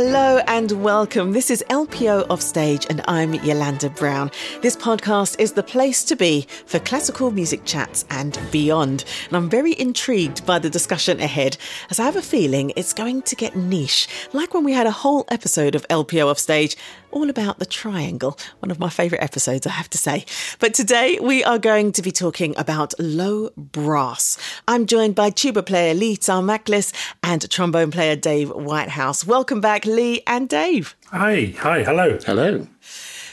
Hello and welcome. This is LPO Offstage, and I'm Yolanda Brown. This podcast is the place to be for classical music chats and beyond. And I'm very intrigued by the discussion ahead, as I have a feeling it's going to get niche, like when we had a whole episode of LPO Offstage all about the triangle. One of my favourite episodes, I have to say. But today we are going to be talking about low brass. I'm joined by tuba player Lee Tsarmaklis and trombone player Dave Whitehouse. Welcome back, Lee and Dave. Hi, hi, hello. Hello.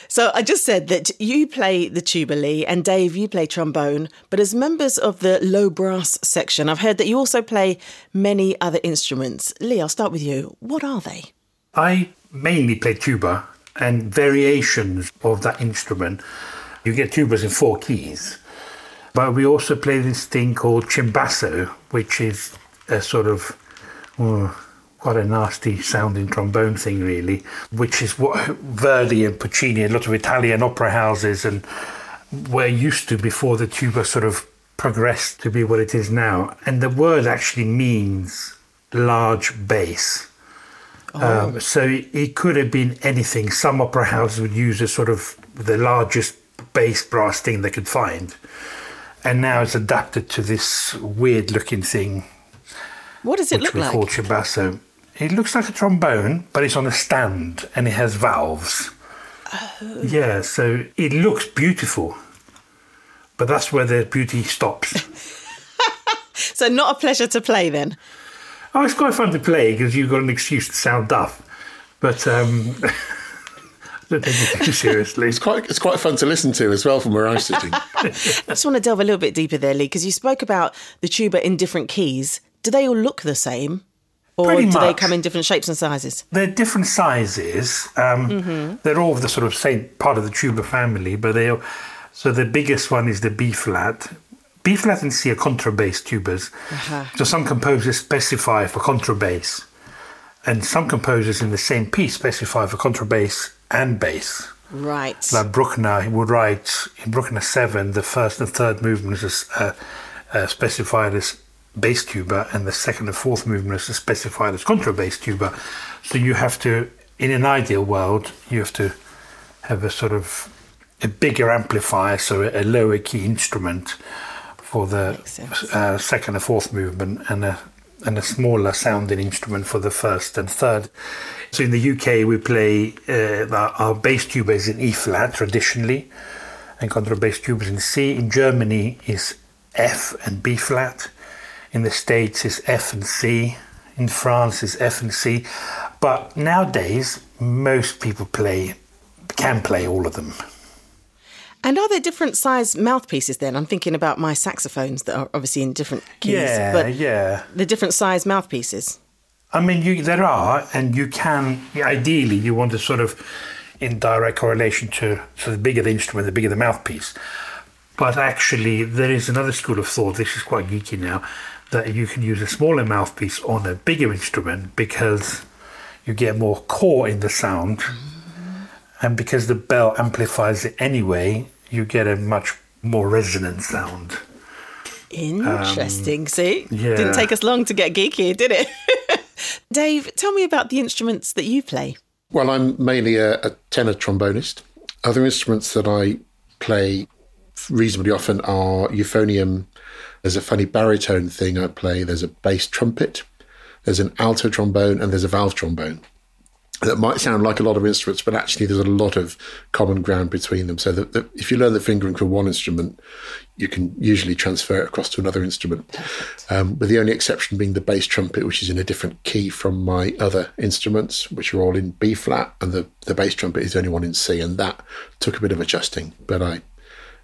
So I just said that you play the tuba, Lee, and Dave, you play trombone. But as members of the low brass section, I've heard that you also play many other instruments. Lee, I'll start with you. What are they? I mainly play tuba and variations of that instrument. You get tubas in four keys. But we also play this thing called cimbasso, which is a sort of oh, quite a nasty sounding trombone thing, really, which is what Verdi and Puccini, a lot of Italian opera houses, and were used to before the tuba sort of progressed to be what it is now. And the word actually means large bass. Oh. Um, so it could have been anything. Some opera houses would use a sort of the largest bass brass thing they could find. And now it's adapted to this weird looking thing. What does it look we like? Call cimbasso. It looks like a trombone, but it's on a stand and it has valves. Oh. Yeah, so it looks beautiful, but that's where the beauty stops. so, not a pleasure to play then? Oh, it's quite fun to play because you've got an excuse to sound duff. But um, don't take it too seriously. it's quite it's quite fun to listen to as well from where I'm sitting. I just want to delve a little bit deeper there, Lee, because you spoke about the tuba in different keys. Do they all look the same? Or Pretty do much. they come in different shapes and sizes? They're different sizes. Um, mm-hmm. They're all the sort of same part of the tuba family, but they. So the biggest one is the B flat, B flat and C are contrabass tubas. Uh-huh. So some composers specify for contrabass, and some composers in the same piece specify for contrabass and bass. Right. Like Bruckner would write in Bruckner 7, the first and third movements is uh, uh, specified as bass tuba, and the second and fourth movements are specified as contrabass tuba. So you have to, in an ideal world, you have to have a sort of a bigger amplifier, so a lower key instrument for the uh, second and fourth movement, and a and a smaller sounding instrument for the first and third. So in the UK, we play uh, our bass tuba is in E flat traditionally, and contrabass tuba is in C. In Germany is F and B flat. In the States is F and C. In France is F and C. But nowadays, most people play can play all of them. And are there different size mouthpieces then? I'm thinking about my saxophones that are obviously in different keys. Yeah, but yeah. The different size mouthpieces. I mean, you, there are, and you can, ideally, you want to sort of in direct correlation to, so the bigger the instrument, the bigger the mouthpiece. But actually, there is another school of thought, this is quite geeky now, that you can use a smaller mouthpiece on a bigger instrument because you get more core in the sound. And because the bell amplifies it anyway, you get a much more resonant sound. Interesting. Um, See? Yeah. Didn't take us long to get geeky, did it? Dave, tell me about the instruments that you play. Well, I'm mainly a, a tenor trombonist. Other instruments that I play reasonably often are euphonium. There's a funny baritone thing I play. There's a bass trumpet. There's an alto trombone and there's a valve trombone that might sound like a lot of instruments, but actually there's a lot of common ground between them. So that, that if you learn the fingering for one instrument, you can usually transfer it across to another instrument. Um, with the only exception being the bass trumpet, which is in a different key from my other instruments, which are all in B flat, and the, the bass trumpet is the only one in C, and that took a bit of adjusting, but I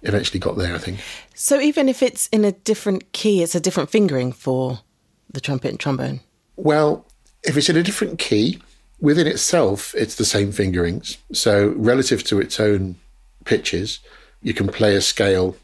eventually got there, I think. So even if it's in a different key, it's a different fingering for the trumpet and trombone? Well, if it's in a different key, within itself, it's the same fingerings. So, relative to its own pitches, you can play a scale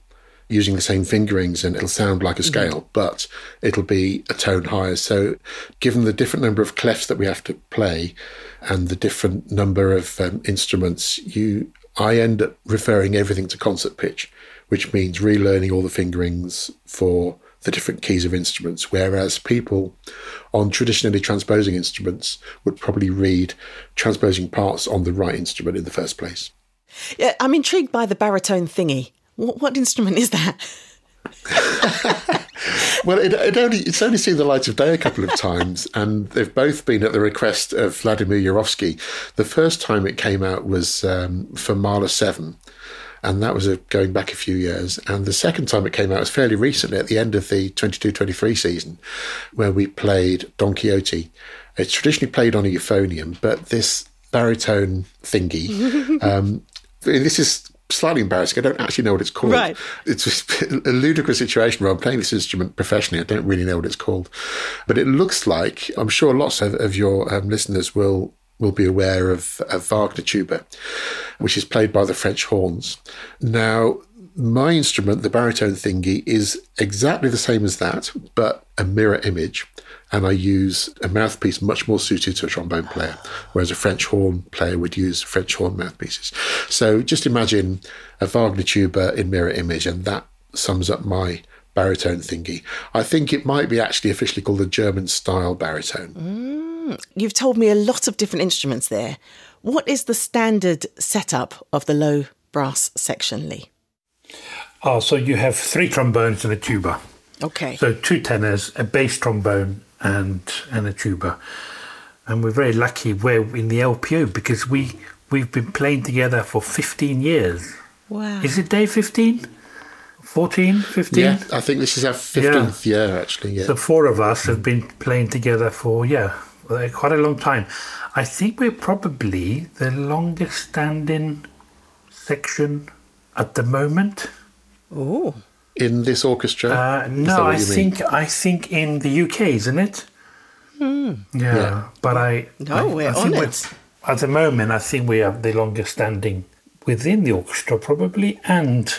using the same fingerings and it'll sound like a scale, mm-hmm. but it'll be a tone higher. So, given the different number of clefs that we have to play and the different number of um, instruments, you I end up referring everything to concert pitch, which means relearning all the fingerings for the different keys of instruments, whereas people on traditionally transposing instruments would probably read transposing parts on the right instrument in the first place. Yeah, I'm intrigued by the baritone thingy. What, what instrument is that? well, it, it, only it's only seen the light of day a couple of times, and they've both been at the request of Vladimir Jurovsky. The first time it came out was um, for Mahler Seven, and that was a, going back a few years. And the second time it came out was fairly recently, at the end of the 22-23 season, where we played Don Quixote. It's traditionally played on a euphonium, but this baritone thingy. um, this is slightly embarrassing. I don't actually know what it's called. Right. It's a ludicrous situation where I'm playing this instrument professionally. I don't really know what it's called, but it looks like I'm sure lots of, of your um, listeners will will be aware of, of Wagner tuba, which is played by the French horns. Now, my instrument, the baritone thingy, is exactly the same as that, but a mirror image and I use a mouthpiece much more suited to a trombone player, whereas a French horn player would use French horn mouthpieces. So just imagine a Wagner tuba in mirror image, and that sums up my baritone thingy. I think it might be actually officially called the German style baritone. Mm, Hmm, you've told me a lot of different instruments there. What is the standard setup of the low brass section, Lee? Oh, so you have three trombones and a tuba. Okay. So two tenors, a bass trombone, and and a tuba. And we're very lucky we're in the LPO because we we've been playing together for 15 years. Wow. Is it day 15? 14, 15? Yeah, I think this is our 15th yeah. year actually. Yeah. The four of us have been playing together for, yeah, quite a long time. I think we're probably the longest standing section at the moment. Oh in this orchestra? Uh, no, I think I think in the UK, isn't it? Mm. Yeah, yeah, but I no, I, we're I on it. At the moment, I think we are the longest standing within the orchestra, probably, and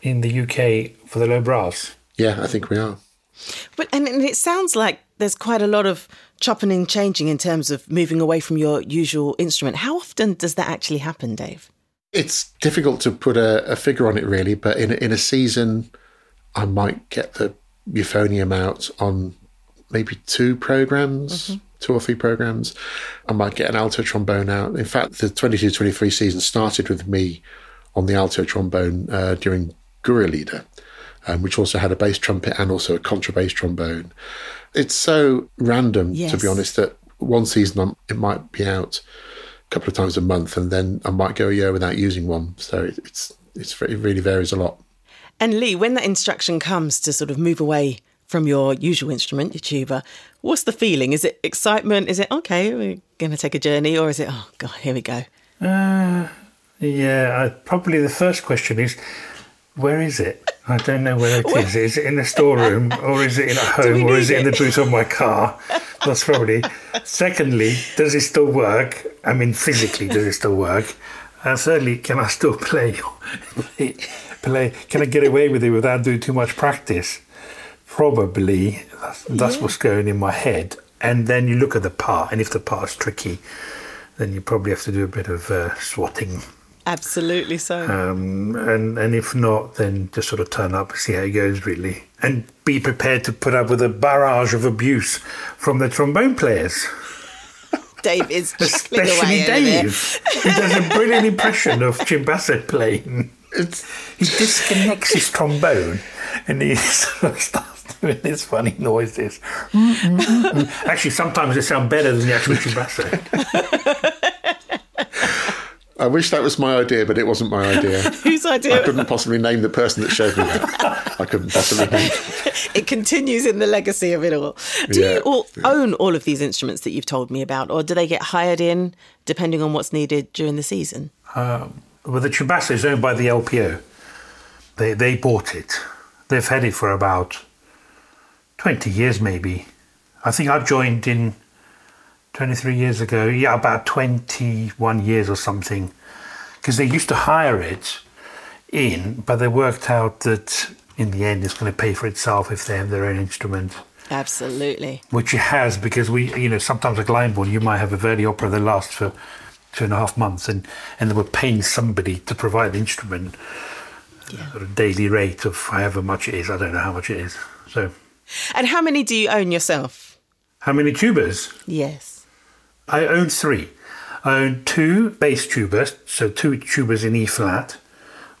in the UK for the low brass. Yeah, I think we are. But and, and it sounds like there's quite a lot of chopping and changing in terms of moving away from your usual instrument. How often does that actually happen, Dave? It's difficult to put a, a figure on it, really. But in in a season I might get the euphonium out on maybe two programs, mm-hmm. two or three programs. I might get an alto trombone out. In fact, the 22 23 season started with me on the alto trombone uh, during Gurre-Lieder, um, which also had a bass trumpet and also a contrabass trombone. It's so random, yes. to be honest, that one season I'm, it might be out a couple of times a month, and then I might go a year without using one. So it's it's it really varies a lot. And Lee, when that instruction comes to sort of move away from your usual instrument, your tuba, what's the feeling? Is it excitement? Is it okay? We're going to take a journey, or is it oh god, here we go? Uh, yeah, I, probably the first question is, where is it? I don't know where it is. Is it in the storeroom, or is it in a home, or is it, it, in the boot of my car? That's probably. Secondly, does it still work? I mean, physically, does it still work? And thirdly, can I still play? play? Can I get away with it without doing too much practice? Probably. That's, that's yeah. what's going in my head. And then you look at the part, and if the part's tricky, then you probably have to do a bit of uh, swatting. Absolutely so. Um, and and if not, then just sort of turn up and see how it goes, really, and be prepared to put up with a barrage of abuse from the trombone players. Dave is especially Dave, who does a brilliant impression of cimbasso playing it's, he disconnects his trombone and he sort of starts doing these funny noises. Actually, sometimes they sound better than the actual basso. I wish that was my idea, but it wasn't my idea. Whose idea? I couldn't possibly name the person that showed me that. I couldn't possibly name. It continues in the legacy of it all. Do yeah, you all yeah. own all of these instruments that you've told me about, or do they get hired in depending on what's needed during the season? Um, well, the cimbasso is owned by the LPO. They they bought it. They've had it for about twenty years, maybe. I think I've joined in twenty three years ago. Yeah, about twenty one years or something. Because they used to hire it in, but they worked out that in the end it's going to pay for itself if they have their own instrument. Absolutely. Which it has because we, you know, sometimes a Glyndebourne you might have a Verdi opera that lasts for two and a half months, and, and they were paying somebody to provide the instrument. Yeah. sort of daily rate of however much it is. I don't know how much it is. So, And how many do you own yourself? how many tubas? Yes. I own three. I own two bass tubas, so two tubas in E flat.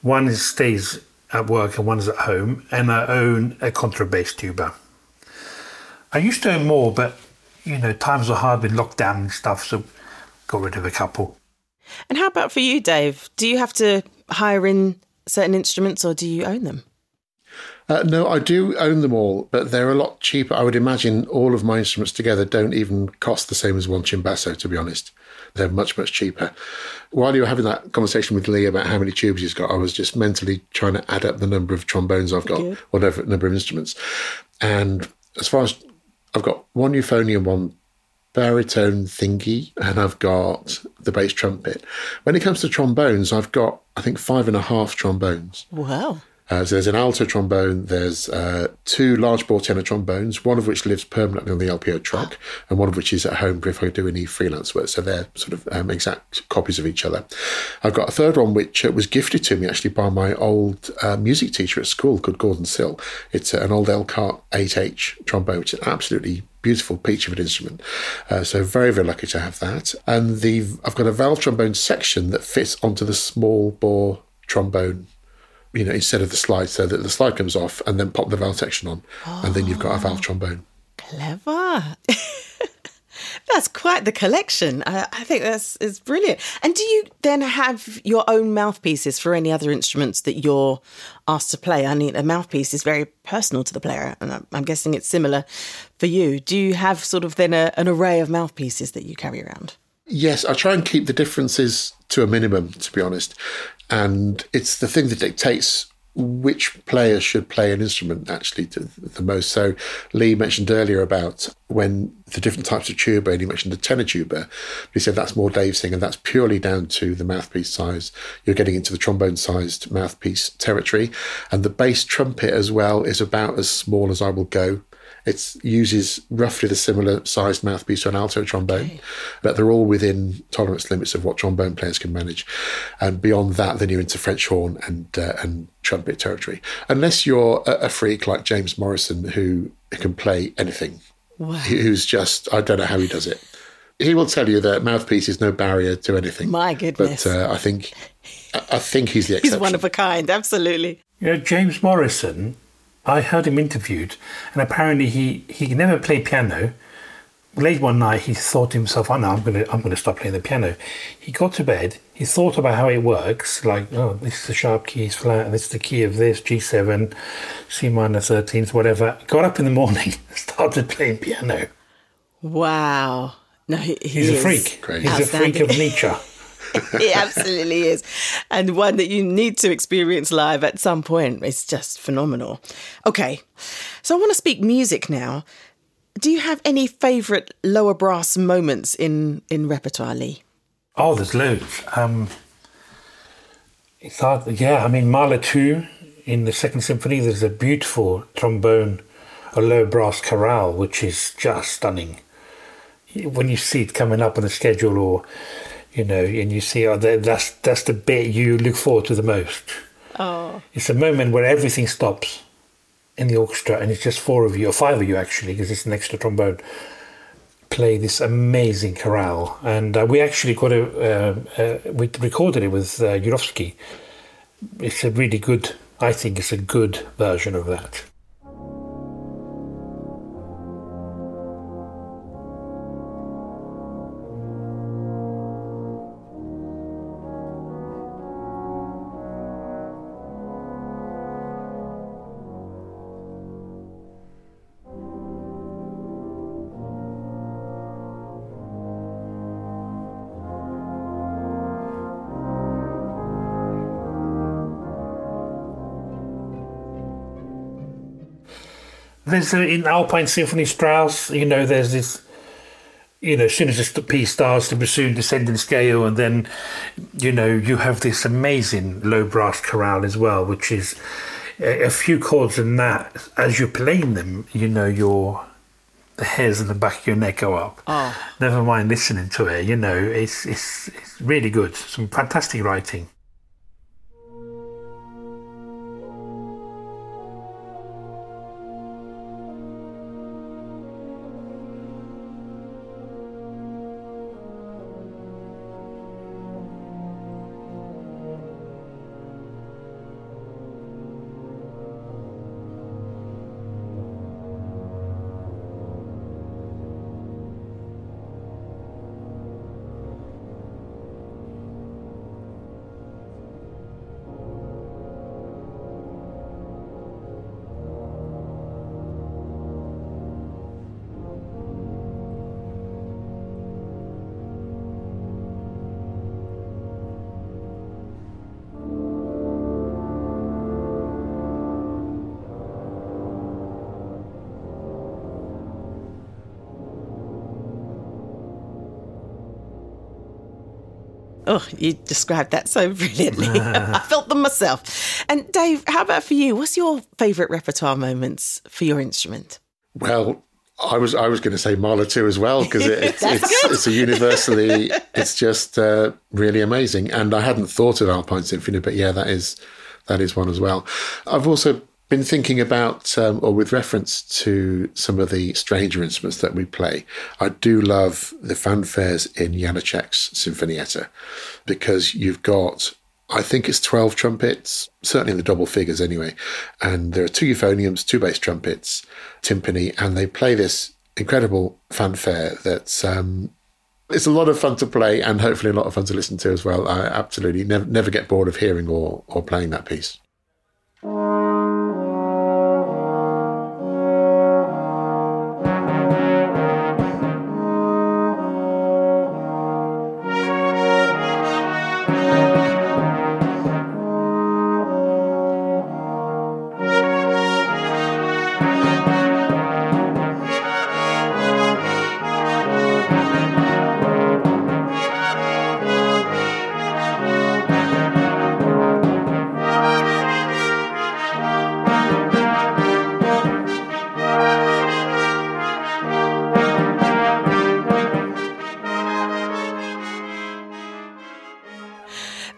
One is stays at work and one is at home, and I own a contrabass tuba. I used to own more, but you know times were hard with lockdown and stuff, so got rid of a couple. And how about for you, Dave? Do you have to hire in certain instruments or do you own them? Uh, no, I do own them all, but they're a lot cheaper. I would imagine all of my instruments together don't even cost the same as one cimbasso, to be honest. They're much, much cheaper. While you were having that conversation with Lee about how many tubes he's got, I was just mentally trying to add up the number of trombones I've got, or the number of instruments. And as far as I've got one euphonium, one baritone thingy, and I've got the bass trumpet. When it comes to trombones, I've got, I think, five and a half trombones. Wow. Uh, so there's an alto trombone, there's uh, two large bore tenor trombones, one of which lives permanently on the LPO truck, and one of which is at home if I do any freelance work. So they're sort of um, exact copies of each other. I've got a third one which uh, was gifted to me actually by my old uh, music teacher at school called Gordon Sill. It's uh, an old Elkhart 8H trombone, which is absolutely beautiful peach of an instrument. Uh, so very, very lucky to have that. And the I've got a valve trombone section that fits onto the small bore trombone you know, instead of the slide, so that the slide comes off and then pop the valve section on, and then you've got a ah. valve trombone. Clever. that's quite the collection. I, I think that's is brilliant. And do you then have your own mouthpieces for any other instruments that you're asked to play? I mean, a mouthpiece is very personal to the player, and I'm, I'm guessing it's similar for you. Do you have sort of then a, an array of mouthpieces that you carry around? Yes, I try and keep the differences to a minimum, to be honest. And it's the thing that dictates which player should play an instrument actually the most. So Lee mentioned earlier about when the different types of tuba, and he mentioned the tenor tuba. He said that's more Dave's thing, and that's purely down to the mouthpiece size. You're getting into the trombone-sized mouthpiece territory, and the bass trumpet as well is about as small as I will go. It uses roughly the similar sized mouthpiece to an alto trombone, but they're all within tolerance limits of what trombone players can manage. And beyond that, then you're into French horn and uh, and trumpet territory. Unless you're a, a freak like James Morrison, who can play anything, Wow. who's just I don't know how he does it. He will tell you that mouthpiece is no barrier to anything. My goodness. But uh, I think I I think he's the exception. He's one of a kind, absolutely. You know, James Morrison, I heard him interviewed, and apparently he, he never played piano. Late one night, he thought to himself, "Oh no, I'm gonna I'm gonna stop playing the piano." He got to bed. He thought about how it works, like, "Oh, this is the sharp keys flat, and this is the key of this G7, C minor 13th, whatever." Got up in the morning, started playing piano. Wow. No, he, he He's a freak. Great. He's a freak of nature. it absolutely is. And one that you need to experience live at some point. It's just phenomenal. Okay, so I want to speak music now. Do you have any favourite lower brass moments in, in repertoire, Lee? Oh, there's loads. Um, it's hard. Yeah, I mean, Mahler 2 in the Second Symphony, there's a beautiful trombone, a low brass chorale, which is just stunning. When you see it coming up on the schedule, or, you know, and you see, oh, that's, that's the bit you look forward to the most. Oh, It's a moment where everything stops in the orchestra, and it's just four of you, or five of you actually, because it's an extra trombone, play this amazing chorale. And uh, we actually got a, uh, uh, we recorded it with uh, Jurovsky. It's a really good, I think it's a good version of that. There's a, in Alpine Symphony Strauss, you know, there's this, you know, as soon as the piece starts, to bassoon descending scale, and then, you know, you have this amazing low brass chorale as well, which is a, a few chords in that. As you're playing them, you know, your the hairs on the back of your neck go up. Oh. Never mind listening to it. You know, it's it's it's really good. Some fantastic writing. Oh, you described that so brilliantly. I felt them myself. And Dave, how about for you? What's your favourite repertoire moments for your instrument? Well, I was I was going to say Mahler too as well because it, it's it's, it's, a universally it's just uh, really amazing and I hadn't thought of Alpine Symphony but yeah that is that is one as well. I've also been thinking about um, or with reference to some of the stranger instruments that we play. I do love the fanfares in Janacek's Sinfonietta because you've got I think it's 12 trumpets, certainly in the double figures anyway. And there are two euphoniums, two bass trumpets, timpani, and they play this incredible fanfare that's um, it's a lot of fun to play and hopefully a lot of fun to listen to as well. I absolutely never, never get bored of hearing or, or playing that piece.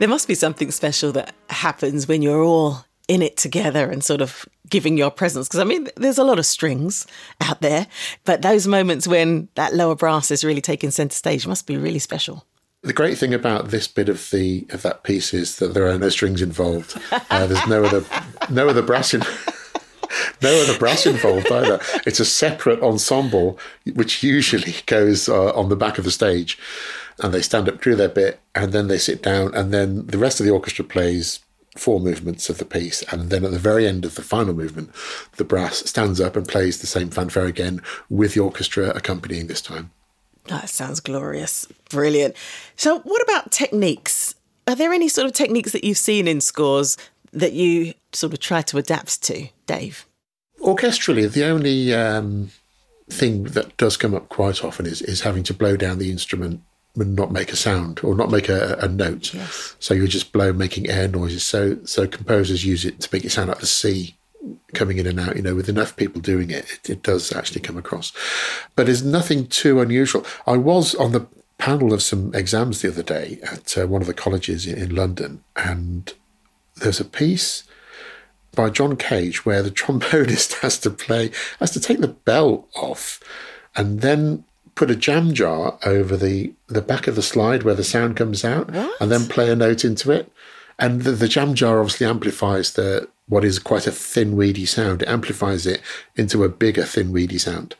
There must be something special that happens when you're all in it together and sort of giving your presence. Because I mean, there's a lot of strings out there, but those moments when that lower brass is really taking centre stage must be really special. The great thing about this bit of the of that piece is that there are no strings involved. Uh, there's no other no other brass in. no other brass involved either. It's a separate ensemble, which usually goes uh, on the back of the stage and they stand up, do their bit, and then they sit down, and then the rest of the orchestra plays four movements of the piece, and then at the very end of the final movement, the brass stands up and plays the same fanfare again with the orchestra accompanying this time. That sounds glorious. Brilliant. So, what about techniques? Are there any sort of techniques that you've seen in scores that you sort of try to adapt to, Dave? Orchestrally, the only um, thing that does come up quite often is, is having to blow down the instrument and not make a sound or not make a, a note. Yes. So you're just blow, making air noises. So so composers use it to make it sound like the sea coming in and out. You know, with enough people doing it, it, it does actually come across. But there's nothing too unusual. I was on the panel of some exams the other day at uh, one of the colleges in, in London, and there's a piece by John Cage where the trombonist has to play has to take the bell off and then put a jam jar over the, the back of the slide where the sound comes out what? and then play a note into it. And the, the jam jar obviously amplifies the what is quite a thin, weedy sound. It amplifies it into a bigger, thin, weedy sound.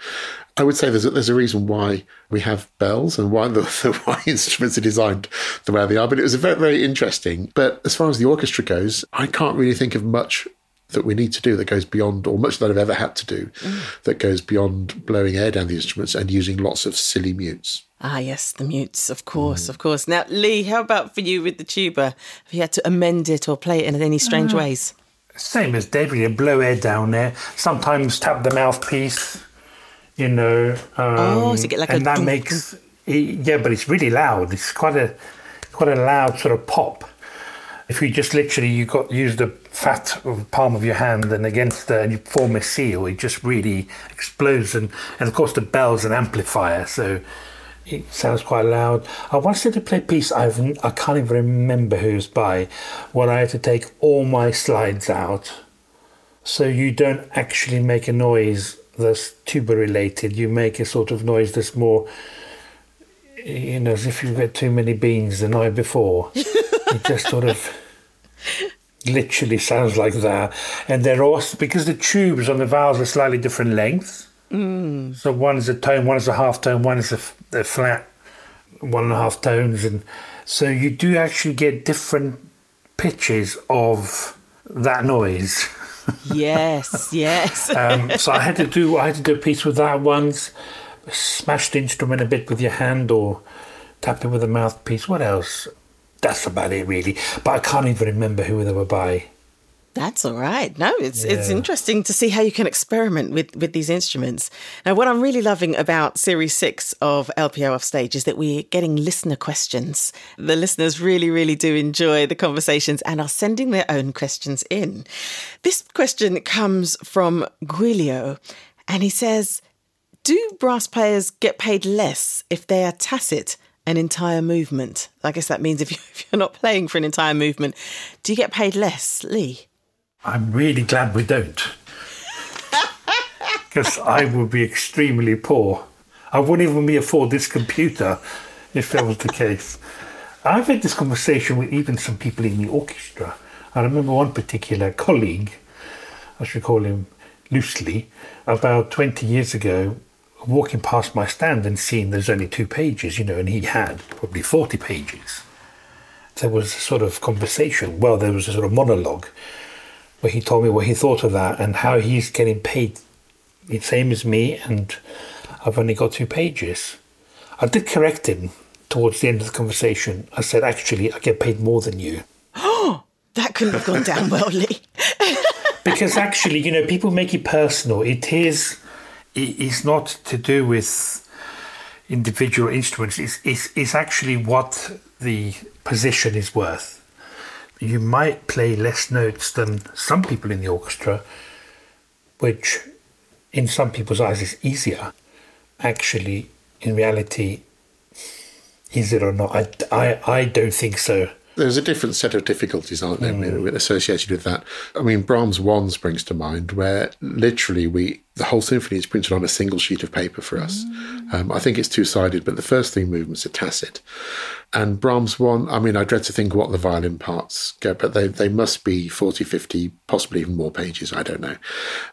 I would say there's a, there's a reason why we have bells and why the, the why instruments are designed the way they are. But it was a very very interesting. But as far as the orchestra goes, I can't really think of much that we need to do that goes beyond, or much that I've ever had to do, mm. that goes beyond blowing air down the instruments and using lots of silly mutes. Ah, yes, the mutes, of course, mm. of course. Now, Lee, how about for you with the tuba? Have you had to amend it or play it in any strange uh, ways? Same as David, you blow air down there. Sometimes tap the mouthpiece, you know. Um, oh, so you get like and a that dunk. makes it, yeah, but it's really loud. It's quite a quite a loud sort of pop if you just literally you got use the fat of the palm of your hand and against the and you form a seal, it just really explodes and and of course the bell's an amplifier, so it sounds quite loud. I once did a play piece I've I can't even remember who's by, where I had to take all my slides out, so you don't actually make a noise that's tuba related. You make a sort of noise that's more, you know, as if you've had too many beans the night before. it just sort of literally sounds like that. And they're also because the tubes on the valves are slightly different lengths. Mm. So one is a tone, one is a half tone, one is a, a flat one and a half tones, and so you do actually get different pitches of that noise. yes, yes. um, so I had to do I had to do a piece with that once. Smash the instrument a bit with your hand or tap it with a mouthpiece. What else? That's about it really. But I can't even remember who they were by. That's all right. No, it's yeah. it's interesting to see how you can experiment with with these instruments. Now, what I'm really loving about Series Six of LPO Offstage is that we're getting listener questions. The listeners really, really do enjoy the conversations and are sending their own questions in. This question comes from Giulio, and he says, "Do brass players get paid less if they are tacit?" An entire movement. I guess that means if you're not playing for an entire movement, do you get paid less, Lee? I'm really glad we don't. Because I would be extremely poor. I wouldn't even be afford this computer if that was the case. I've had this conversation with even some people in the orchestra. I remember one particular colleague, I should call him loosely, about 20 years ago, walking past my stand and seeing there's only two pages, you know, and he had probably 40 pages. There was a sort of conversation, well, there was a sort of monologue where he told me what he thought of that and how he's getting paid the same as me, and I've only got two pages. I did correct him towards the end of the conversation. I said, actually, I get paid more than you. Oh, that couldn't have gone down well, Lee. because actually, you know, people make it personal. It is, it's not to do with individual instruments. It's, it's, it's actually what the position is worth you might play less notes than some people in the orchestra, which in some people's eyes is easier. Actually, in reality, is it or not? I, I, I don't think so. There's a different set of difficulties, aren't there, mm. associated with that? I mean, Brahms' One springs to mind, where literally we the whole symphony is printed on a single sheet of paper for us. Mm. Um, I think it's two sided, but the first three movements are tacit. And Brahms one, I mean, I dread to think what the violin parts go, but they, they must be 40, 50, possibly even more pages. I don't know.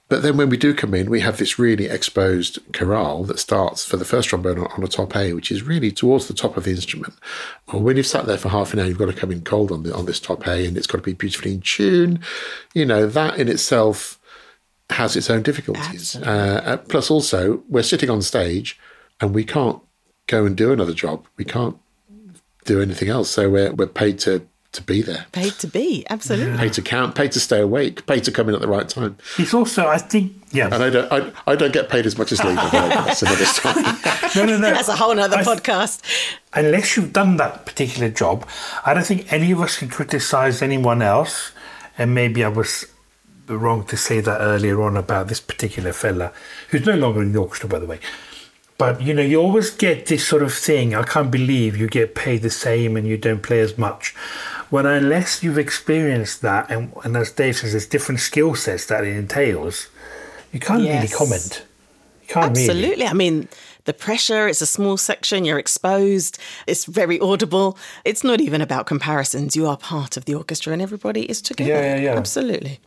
But then when we do come in, we have this really exposed chorale that starts for the first trombone on, a top A, which is really towards the top of the instrument. Well, when you've sat there for half an hour, you've got to come in cold on, the, on this top A and it's got to be beautifully in tune. You know, that in itself has its own difficulties. Uh, uh, plus, also, we're sitting on stage and we can't go and do another job. We can't do anything else. So we're we're paid to to be there. Paid to be, absolutely. Paid to count, paid to stay awake, paid to come in at the right time. It's also, I think, yeah. And I don't, I, I don't get paid as much as Lee. that's another story. no, no, no. That's a whole other podcast. Unless you've done that particular job, I don't think any of us can criticise anyone else. And maybe I was wrong to say that earlier on about this particular fella, who's no longer in the orchestra, by the way. But you know, you always get this sort of thing. I can't believe you get paid the same and you don't play as much. Well, unless you've experienced that, and, and as Dave says, there's different skill sets that it entails, you can't yes. really comment. You can't Absolutely. Really. I mean, the pressure, it's a small section, you're exposed, it's very audible. It's not even about comparisons. You are part of the orchestra and everybody is together. Yeah, yeah, yeah. Absolutely.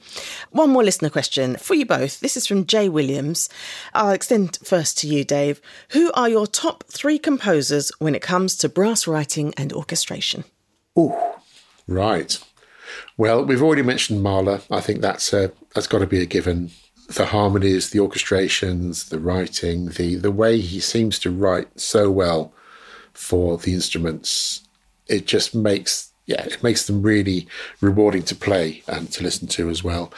One more listener question for you both. This is from Jay Williams. I'll extend first to you, Dave. Who are your top three composers when it comes to brass writing and orchestration? Oh, right. Well, we've already mentioned Mahler. I think that's a, that's got to be a given the harmonies, the orchestrations, the writing, the the way he seems to write so well for the instruments, it just makes yeah, it makes them really rewarding to play and to listen to as well.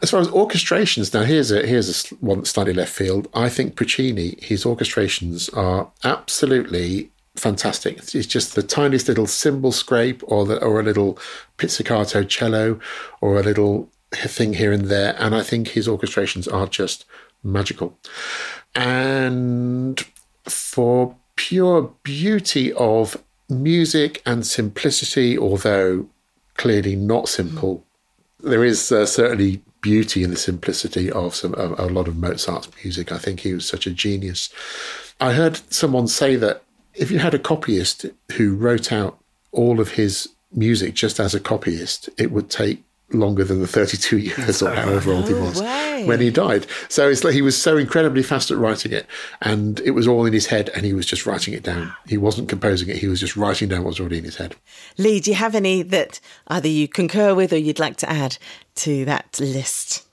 As far as orchestrations, now here's a here's a one slightly left field. I think Puccini, his orchestrations are absolutely fantastic. It's just the tiniest little cymbal scrape, or the, or a little pizzicato cello, or a little thing here and there. And I think his orchestrations are just magical. And for pure beauty of music and simplicity, although clearly not simple, there is uh, certainly beauty in the simplicity of some a, a lot of Mozart's music. I think he was such a genius. I heard someone say that if you had a copyist who wrote out all of his music just as a copyist, it would take longer than the 32 years or however old he was way. when he died. So it's like he was so incredibly fast at writing it, and it was all in his head, and he was just writing it down. He wasn't composing it; he was just writing down what was already in his head. Lee, do you have any that either you concur with or you'd like to add to that list?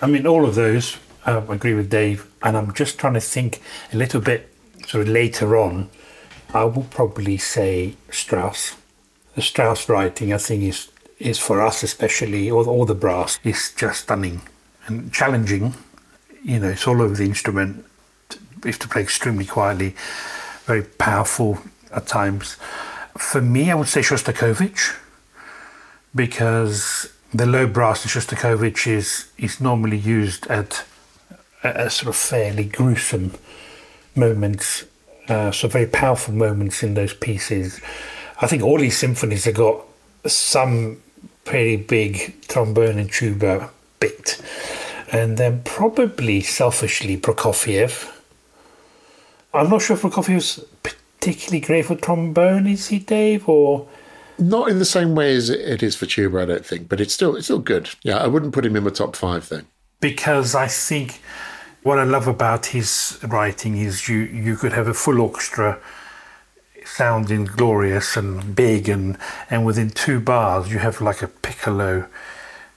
I mean, all of those. Um, I agree with Dave, and I'm just trying to think a little bit sort of later on. I will probably say Strauss. The Strauss writing, I think, is is for us especially, or all the brass, is just stunning and challenging. You know, it's all over the instrument. You have to play extremely quietly, very powerful at times. For me, I would say Shostakovich because the low brass in Shostakovich is is normally used at a, a sort of fairly gruesome moments, uh, so very powerful moments in those pieces. I think all these symphonies have got some pretty big trombone and tuba bit, and then probably selfishly Prokofiev. I'm not sure if Prokofiev's particularly great for trombone, is he, Dave? Or not in the same way as it is for tuba, I don't think, but it's still it's still good. Yeah, I wouldn't put him in my top five though. Because I think what I love about his writing is you you could have a full orchestra sounding glorious and big and and within two bars you have like a piccolo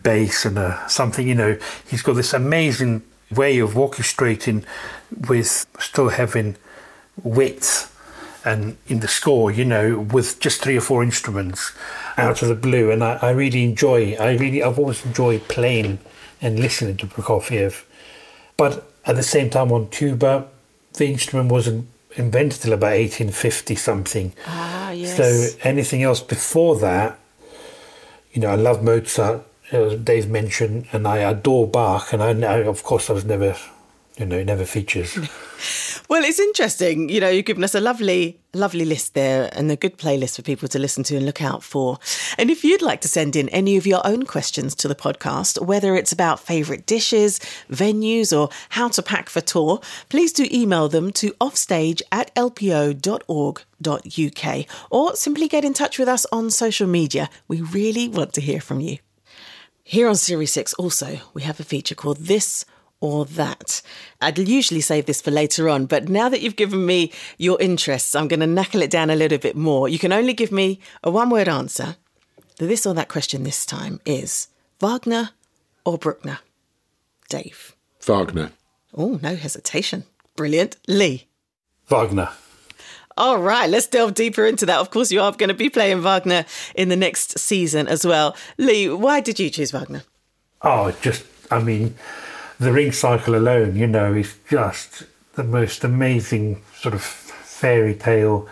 bass and a something you know. He's got this amazing way of orchestrating with still having width and in the score you know with just three or four instruments out of the blue. And I, I really enjoy I really I've always enjoyed playing and listening to Prokofiev. But at the same time on tuba the instrument wasn't invented till about 1850 something. Ah, yes. So anything else before that, you know, I love Mozart, as Dave mentioned, and I adore Bach, and I, I of course I was never you know, it never features. well, it's interesting. You know, you've given us a lovely, lovely list there and a good playlist for people to listen to and look out for. And if you'd like to send in any of your own questions to the podcast, whether it's about favourite dishes, venues, or how to pack for tour, please do email them to offstage at lpo.org.uk or simply get in touch with us on social media. We really want to hear from you. Here on Series 6, also, we have a feature called This or that. I'd usually save this for later on, but now that you've given me your interests, I'm going to knuckle it down a little bit more. You can only give me a one word answer. The this or that question this time is Wagner or Bruckner? Dave. Wagner. Oh, no hesitation. Brilliant. Lee. Wagner. All right, let's delve deeper into that. Of course, you are going to be playing Wagner in the next season as well. Lee, why did you choose Wagner? Oh, just, I mean, the ring cycle alone, you know, is just the most amazing sort of fairy tale,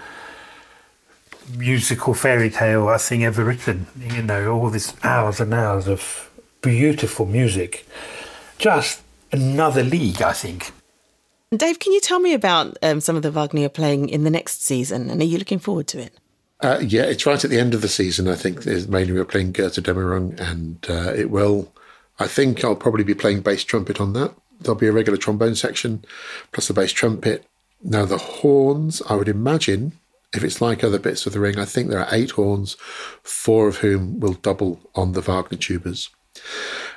musical fairy tale I think ever written. You know, all these hours and hours of beautiful music. Just another league, I think. Dave, can you tell me about um, some of the Wagner you're playing in the next season? And are you looking forward to it? Uh, yeah, it's right at the end of the season. I think mainly we're playing Goethe Götterdämmerung, and uh, it will I think I'll probably be playing bass trumpet on that. There'll be a regular trombone section plus the bass trumpet. Now, the horns, I would imagine, if it's like other bits of the ring, I think there are eight horns, four of whom will double on the Wagner tubas.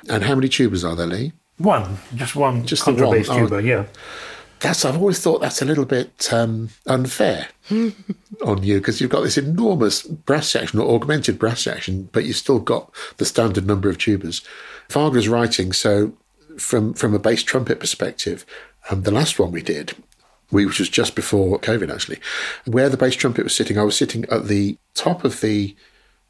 And how many tubas are there, Lee? One, just one just contrabass oh, tuba, oh, yeah. That's I've always thought that's a little bit um, unfair on you because you've got this enormous brass section or augmented brass section, but you've still got the standard number of tubas. Wagner's writing, so from from a bass trumpet perspective, um, the last one we did, we, which was just before COVID actually, where the bass trumpet was sitting, I was sitting at the top of the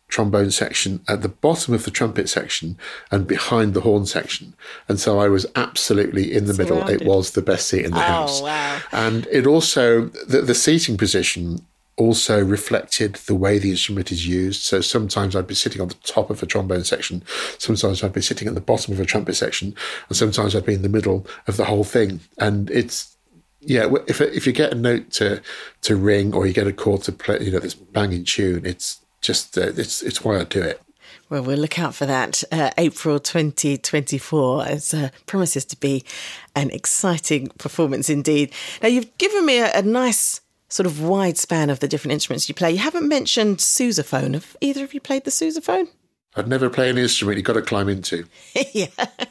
trombone section, at the bottom of the trumpet section, and behind the horn section. And so I was absolutely in the Surrounded. middle. It was the best seat in the oh, house. Wow. And it also, the, the seating position also reflected the way the instrument is used. So sometimes I'd be sitting on the top of a trombone section, sometimes I'd be sitting at the bottom of a trumpet section, and sometimes I'd be in the middle of the whole thing. And it's yeah, if if you get a note to to ring or you get a chord to play, you know, this banging tune, it's just uh, it's it's why I do it. Well, we'll look out for that. Uh, April 2024 as uh, promises to be an exciting performance indeed. Now, you've given me a, a nice sort of wide span of the different instruments you play. You haven't mentioned sousaphone. Have either of you played the sousaphone? I'd never play an instrument you've got to climb into. yeah.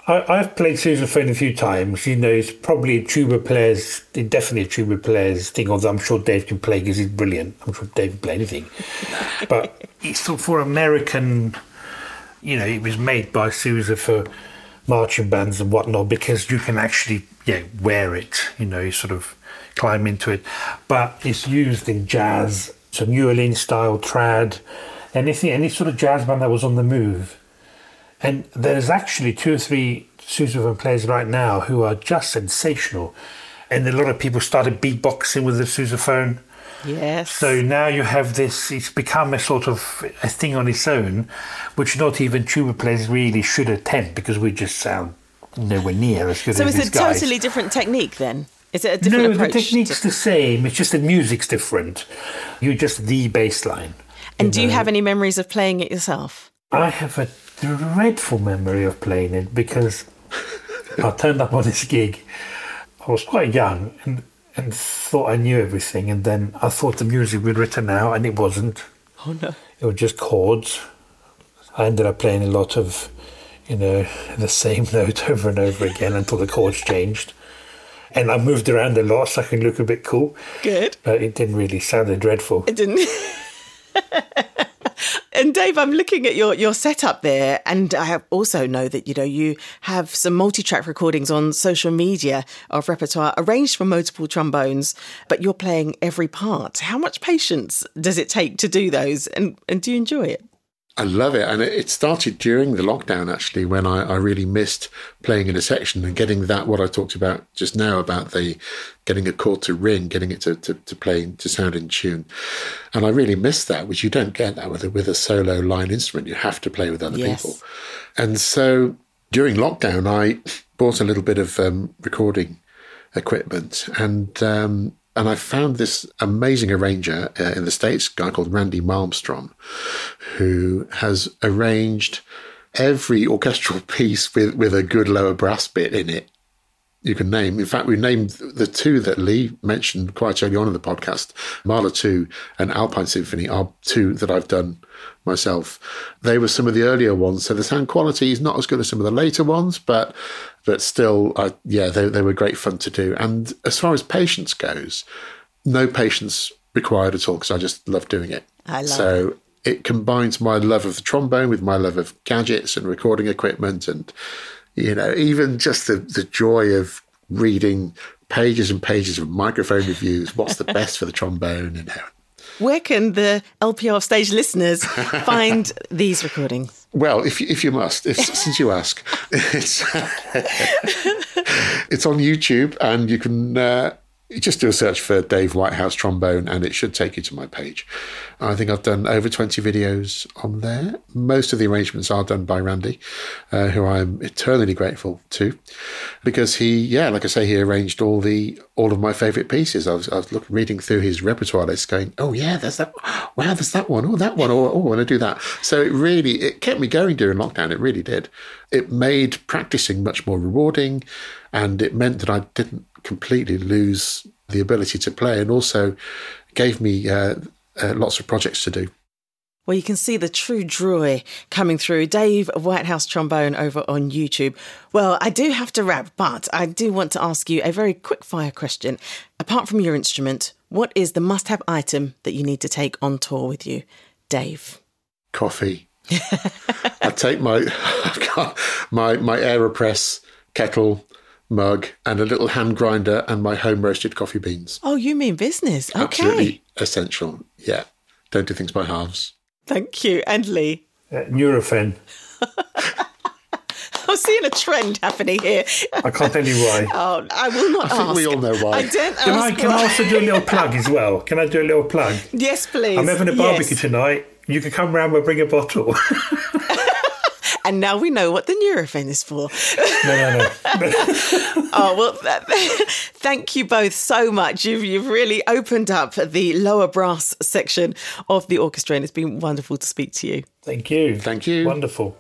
I, have played sousaphone a few times. You know, it's probably a tuba player's, definitely a tuba player's thing, although I'm sure Dave can play because he's brilliant. I'm sure Dave can play anything. but it's for American, you know, it was made by Sousa for marching bands and whatnot because you can actually, yeah, wear it, you know, you sort of climb into it. But it's used in jazz, so New Orleans style trad, anything, any sort of jazz band that was on the move. And there's actually two or three sousaphone players right now who are just sensational. And a lot of people started beatboxing with the sousaphone. Yes. So now you have this, it's become a sort of a thing on its own, which not even tuba players really should attempt because we just sound nowhere near as good so as it's a guys. totally different technique then? Is it a different no, the technique's to- the same. It's just the music's different. You're just the bass line. And do you have any memories of playing it yourself? I have a dreadful memory of playing it because I turned up on this gig. I was quite young and, and thought I knew everything, and then I thought the music was written out, and it wasn't. Oh no. It was just chords. I ended up playing a lot of, you know, the same note over and over again until the chords changed. And I moved around a lot so I could look a bit cool, Good. but it didn't really sound dreadful. It didn't. and Dave, I'm looking at your your setup there, and I also know that you know you have some multi-track recordings on social media of repertoire arranged for multiple trombones, but you're playing every part. How much patience does it take to do those, and and do you enjoy it? I love it. And it started during the lockdown, actually, when I, I really missed playing in a section and getting that, what I talked about just now about the getting a chord to ring, getting it to, to, to play, to sound in tune. And I really missed that, which you don't get that with a, with a solo line instrument. You have to play with other Yes. people. And so during lockdown, I bought a little bit of um, recording equipment and um, and I found this amazing arranger uh, in the States, a guy called Randy Malmstrom, who has arranged every orchestral piece with, with a good lower brass bit in it you can name. In fact, we named the two that Lee mentioned quite early on in the podcast, Mahler 2 and Alpine Symphony, are two that I've done myself. They were some of the earlier ones, so the sound quality is not as good as some of the later ones, but but still, uh, yeah, they, they were great fun to do. And as far as patience goes, no patience required at all because I just love doing it. I love so it combines my love of the trombone with my love of gadgets and recording equipment and you know even just the, the joy of reading pages and pages of microphone reviews what's the best for the trombone and how Where can the LPO Offstage listeners find these recordings? Well, if if you must, if, since you ask, it's it's on YouTube, and you can uh, just do a search for Dave Whitehouse trombone, and it should take you to my page. I think I've done over twenty videos on there. Most of the arrangements are done by Randy, uh, who I'm eternally grateful to, because he, yeah, like I say, he arranged all the all of my favourite pieces. I was I was looking, reading through his repertoire list, going, oh yeah, there's that. Wow, there's that one. Oh, that one. Oh, oh, I want to do that. So it really it kept me going during lockdown. It really did. It made practicing much more rewarding, and it meant that I didn't completely lose the ability to play, and also gave me uh, uh, lots of projects to do. Well, you can see the true joy coming through. Dave Whitehouse Trombone over on YouTube. Well, I do have to wrap, but I do want to ask you a very quick fire question. Apart from your instrument, what is the must have item that you need to take on tour with you? Dave. Coffee. I take my my my Aeropress kettle, mug, and a little hand grinder, and my home roasted coffee beans. Oh, you mean business? Okay. Absolutely essential. Yeah, don't do things by halves. Thank you. And Lee. Uh, Nurofen. I'm seeing a trend happening here. I can't tell you why. Oh, I will not I think ask. we all know why. I don't Can I, ask. can I also do a little plug as well? Can I do a little plug? Yes, please. I'm having a barbecue Yes. tonight. You can come round and bring a bottle. And now we know what the Nurofen is for. no, no, no. Oh well, th- thank you both so much. You've you've really opened up the lower brass section of the orchestra, and it's been wonderful to speak to you. Thank you. Thank you. Wonderful.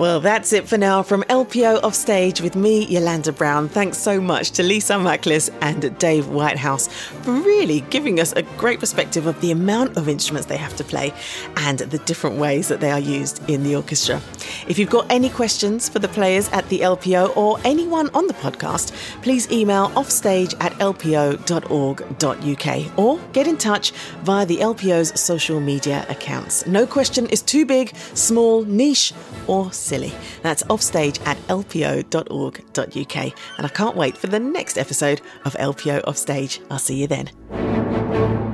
Well, that's it for now from LPO Offstage with me, Yolanda Brown. Thanks so much to Lee Tsarmaklis and Dave Whitehouse for really giving us a great perspective of the amount of instruments they have to play and the different ways that they are used in the orchestra. If you've got any questions for the players at the LPO or anyone on the podcast, please email offstage at lpo.org.uk or get in touch via the LPO's social media accounts. No question is too big, small, niche, or silly. That's offstage at lpo.org.uk. And I can't wait for the next episode of LPO Offstage. I'll see you then.